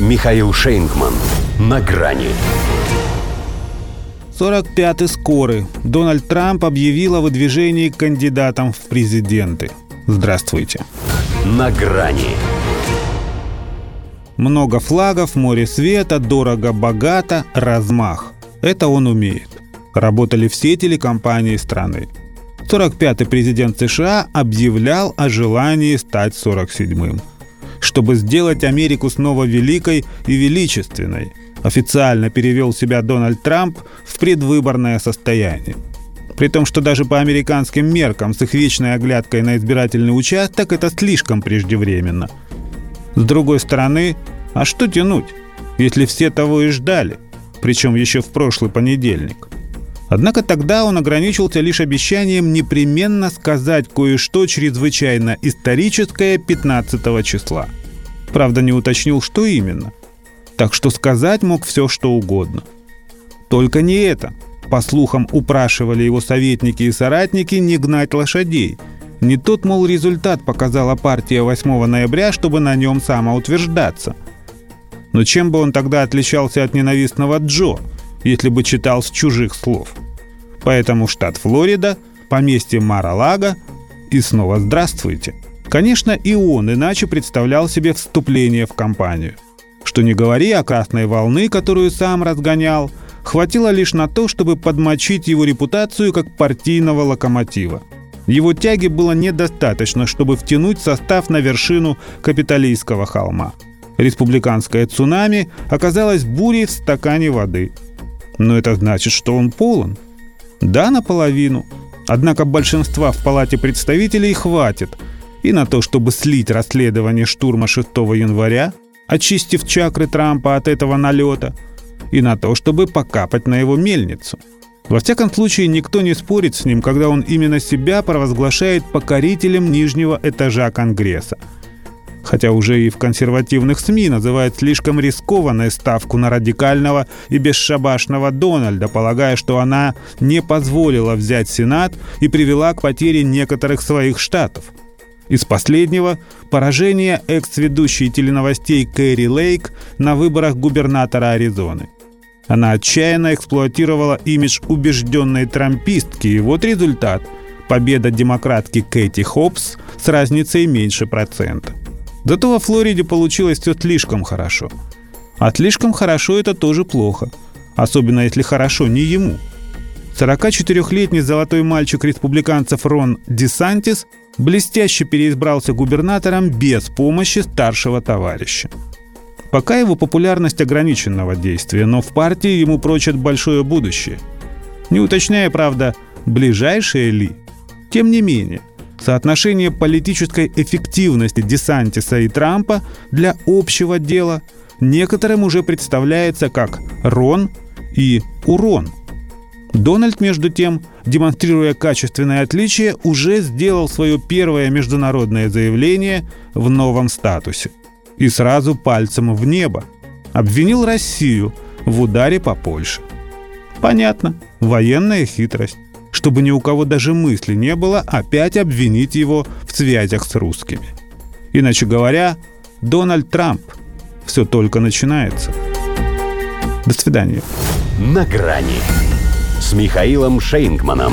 Михаил Шейнгман. На грани. 45-й скорый. Дональд Трамп объявил о выдвижении кандидатом в президенты. Здравствуйте. На грани. Много флагов, море света, дорого-богато, размах. Это он умеет. Работали все телекомпании страны. 45-й президент США объявлял о желании стать 47-м. Чтобы сделать Америку снова великой и величественной, официально перевел себя Дональд Трамп в предвыборное состояние. При том, что даже по американским меркам с их вечной оглядкой на избирательный участок это слишком преждевременно. С другой стороны, а что тянуть, если все того и ждали, причем еще в прошлый понедельник? Однако тогда он ограничился лишь обещанием непременно сказать кое-что чрезвычайно историческое 15 числа. Правда, не уточнил, что именно. Так что сказать мог все, что угодно. Только не это. По слухам, упрашивали его советники и соратники не гнать лошадей. Не тот, мол, результат показала партия 8 ноября, чтобы на нем самоутверждаться. Но чем бы он тогда отличался от ненавистного Джо – если бы читал с чужих слов. Поэтому штат Флорида, поместье Мара-Лага и снова здравствуйте. Конечно, и он иначе представлял себе вступление в кампанию. Что не говори о красной волны, которую сам разгонял, хватило лишь на то, чтобы подмочить его репутацию как партийного локомотива. Его тяги было недостаточно, чтобы втянуть состав на вершину капиталистского холма. Республиканское цунами оказалось бурей в стакане воды – но это значит, что он полон. Да, наполовину. Однако большинства в Палате представителей хватит и на то, чтобы слить расследование штурма 6 января, очистив чакры Трампа от этого налета, и на то, чтобы покапать на его мельницу. Во всяком случае, никто не спорит с ним, когда он именно себя провозглашает покорителем нижнего этажа Конгресса – хотя уже и в консервативных СМИ называют слишком рискованной ставку на радикального и бесшабашного Дональда, полагая, что она не позволила взять Сенат и привела к потере некоторых своих штатов. Из последнего – поражение экс-ведущей теленовостей Кэрри Лейк на выборах губернатора Аризоны. Она отчаянно эксплуатировала имидж убежденной трампистки, и вот результат – победа демократки Кэти Хопс с разницей меньше процента. Зато во Флориде получилось все слишком хорошо. А слишком хорошо это тоже плохо. Особенно если хорошо не ему. 44-летний золотой мальчик республиканцев Рон Десантис блестяще переизбрался губернатором без помощи старшего товарища. Пока его популярность ограниченного действия, но в партии ему прочат большое будущее. Не уточняя, правда, ближайшее ли. Тем не менее – Соотношение политической эффективности Десантиса и Трампа для общего дела некоторым уже представляется как рон и урон. Дональд, между тем, демонстрируя качественное отличие, уже сделал свое первое международное заявление в новом статусе. И сразу пальцем в небо. Обвинил Россию в ударе по Польше. Понятно, военная хитрость чтобы ни у кого даже мысли не было опять обвинить его в связях с русскими. Иначе говоря, Дональд Трамп. Все только начинается. До свидания. На грани с Михаилом Шейнгманом.